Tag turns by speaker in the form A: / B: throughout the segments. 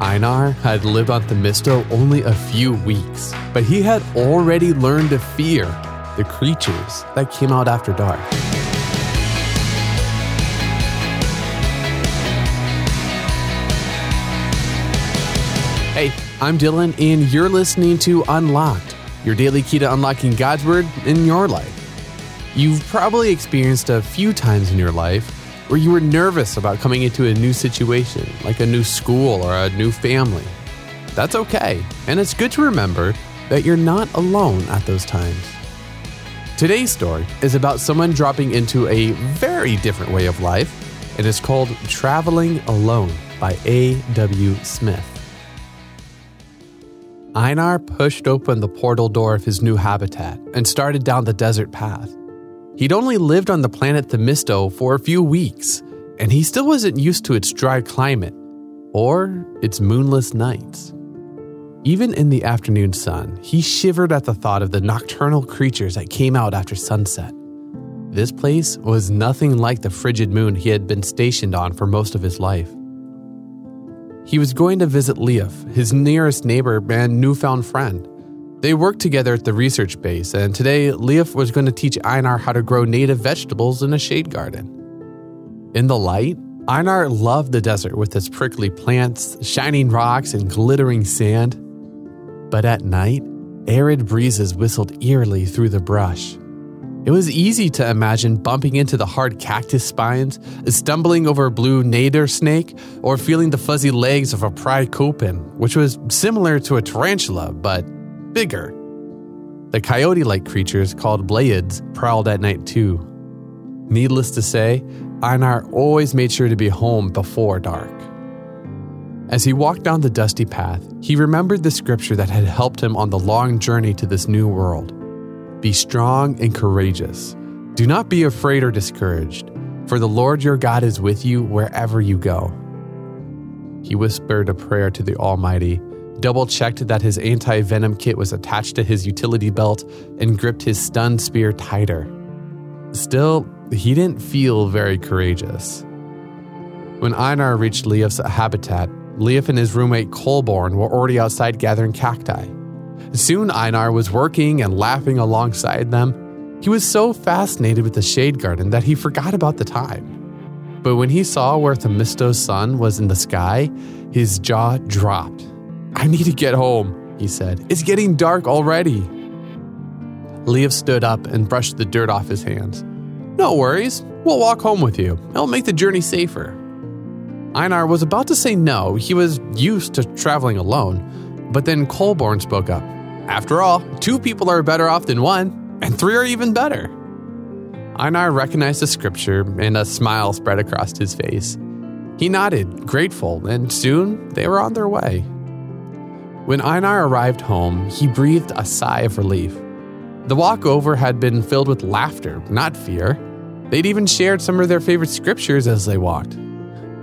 A: Einar had lived on Themisto only a few weeks, but he had already learned to fear the creatures that came out after dark. Hey, I'm Dylan, and you're listening to Unlocked, your daily key to unlocking God's Word in your life. You've probably experienced a few times in your life where you were nervous about coming into a new situation, like a new school or a new family. That's okay, and it's good to remember that you're not alone at those times. Today's story is about someone dropping into a very different way of life. It is called Traveling Alone by A.W. Smith. Einar pushed open the portal door of his new habitat and started down the desert path. He'd only lived on the planet Themisto for a few weeks, and he still wasn't used to its dry climate or its moonless nights. Even in the afternoon sun, he shivered at the thought of the nocturnal creatures that came out after sunset. This place was nothing like the frigid moon he had been stationed on for most of his life. He was going to visit Leif, his nearest neighbor and newfound friend. They worked together at the research base, and today Leif was going to teach Einar how to grow native vegetables in a shade garden. In the light, Einar loved the desert with its prickly plants, shining rocks, and glittering sand. But at night, arid breezes whistled eerily through the brush. It was easy to imagine bumping into the hard cactus spines, stumbling over a blue neidr snake, or feeling the fuzzy legs of a pry copyn, which was similar to a tarantula but bigger. The coyote like creatures called blaidds prowled at night too. Needless to say, Einar always made sure to be home before dark. As he walked down the dusty path, he remembered the scripture that had helped him on the long journey to this new world. Be strong and courageous. Do not be afraid or discouraged, for the Lord your God is with you wherever you go. He whispered a prayer to the Almighty, double checked that his anti venom kit was attached to his utility belt, and gripped his stun spear tighter. Still, he didn't feel very courageous. When Einar reached Leif's habitat, Leif and his roommate Kolborn were already outside gathering cacti. Soon Einar was working and laughing alongside them. He was so fascinated with the shade garden that he forgot about the time. But when he saw where Themisto's sun was in the sky, his jaw dropped. I need to get home, he said. It's getting dark already. Leif stood up and brushed the dirt off his hands. No worries, we'll walk home with you. It'll make the journey safer. Einar was about to say no, he was used to traveling alone, but then Kolborn spoke up. After all, two people are better off than one, and three are even better. Einar recognized the scripture, and a smile spread across his face. He nodded, grateful, and soon they were on their way. When Einar arrived home, he breathed a sigh of relief. The walk over had been filled with laughter, not fear. They'd even shared some of their favorite scriptures as they walked.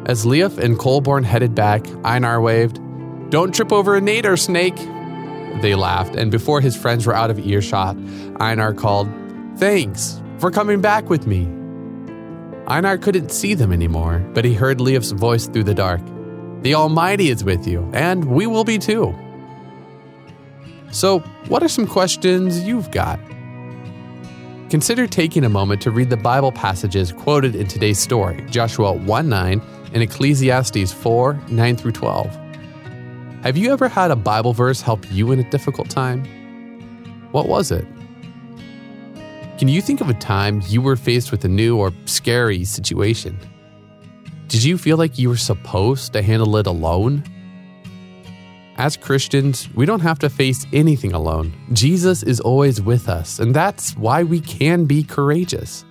A: As Leif and Kolborn headed back, Einar waved, Don't trip over a neidr snake. They laughed, and before his friends were out of earshot, Einar called, Thanks for coming back with me. Einar couldn't see them anymore, but he heard Leif's voice through the dark. The Almighty is with you, and we will be too. So, what are some questions you've got? Consider taking a moment to read the Bible passages quoted in today's story Joshua 1 9 and Ecclesiastes 4 9 through 12. Have you ever had a Bible verse help you in a difficult time? What was it? Can you think of a time you were faced with a new or scary situation? Did you feel like you were supposed to handle it alone? As Christians, we don't have to face anything alone. Jesus is always with us, and that's why we can be courageous.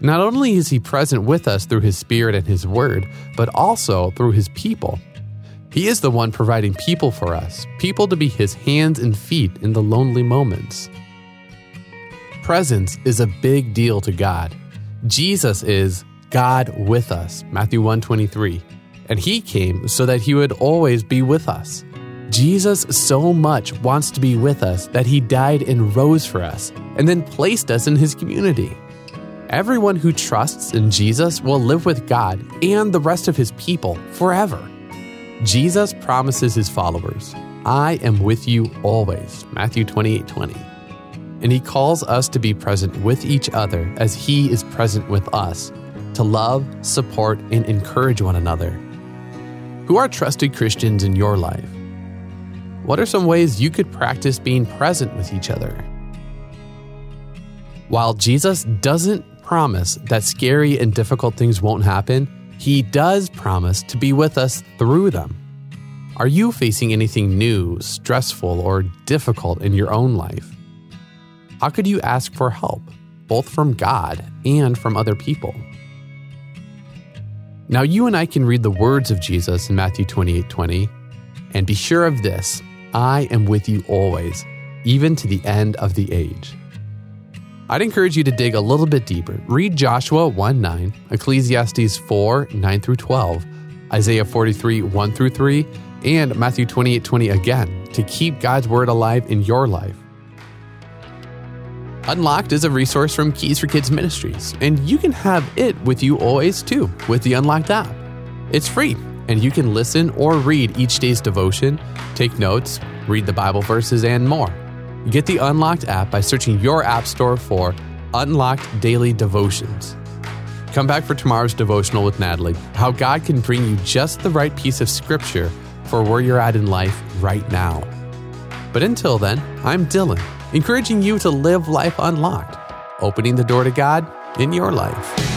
A: Not only is He present with us through His Spirit and His Word, but also through His people. He is the one providing people for us, people to be His hands and feet in the lonely moments. Presence is a big deal to God. Jesus is God with us, Matthew 123, and He came so that He would always be with us. Jesus so much wants to be with us that he died and rose for us, and then placed us in his community. Everyone who trusts in Jesus will live with God and the rest of his people forever. Jesus promises his followers, I am with you always, Matthew 28 20. And he calls us to be present with each other as he is present with us, to love, support, and encourage one another. Who are trusted Christians in your life? What are some ways you could practice being present with each other? While Jesus doesn't promise that scary and difficult things won't happen, he does promise to be with us through them. Are you facing anything new, stressful, or difficult in your own life? How could you ask for help, both from God and from other people? Now, you and I can read the words of Jesus in Matthew 28 20, and be sure of this I am with you always, even to the end of the age. I'd encourage you to dig a little bit deeper. Read Joshua 1 9, Ecclesiastes 4 9 through 12, Isaiah 43 1 through 3, and Matthew 28 20 again to keep God's word alive in your life. Unlocked is a resource from Keys for Kids Ministries, and you can have it with you always too with the Unlocked app. It's free, and you can listen or read each day's devotion, take notes, read the Bible verses, and more. Get the Unlocked app by searching your App Store for Unlocked Daily Devotions. Come back for tomorrow's devotional with Natalie how God can bring you just the right piece of scripture for where you're at in life right now. But until then, I'm Dylan, encouraging you to live life unlocked, opening the door to God in your life.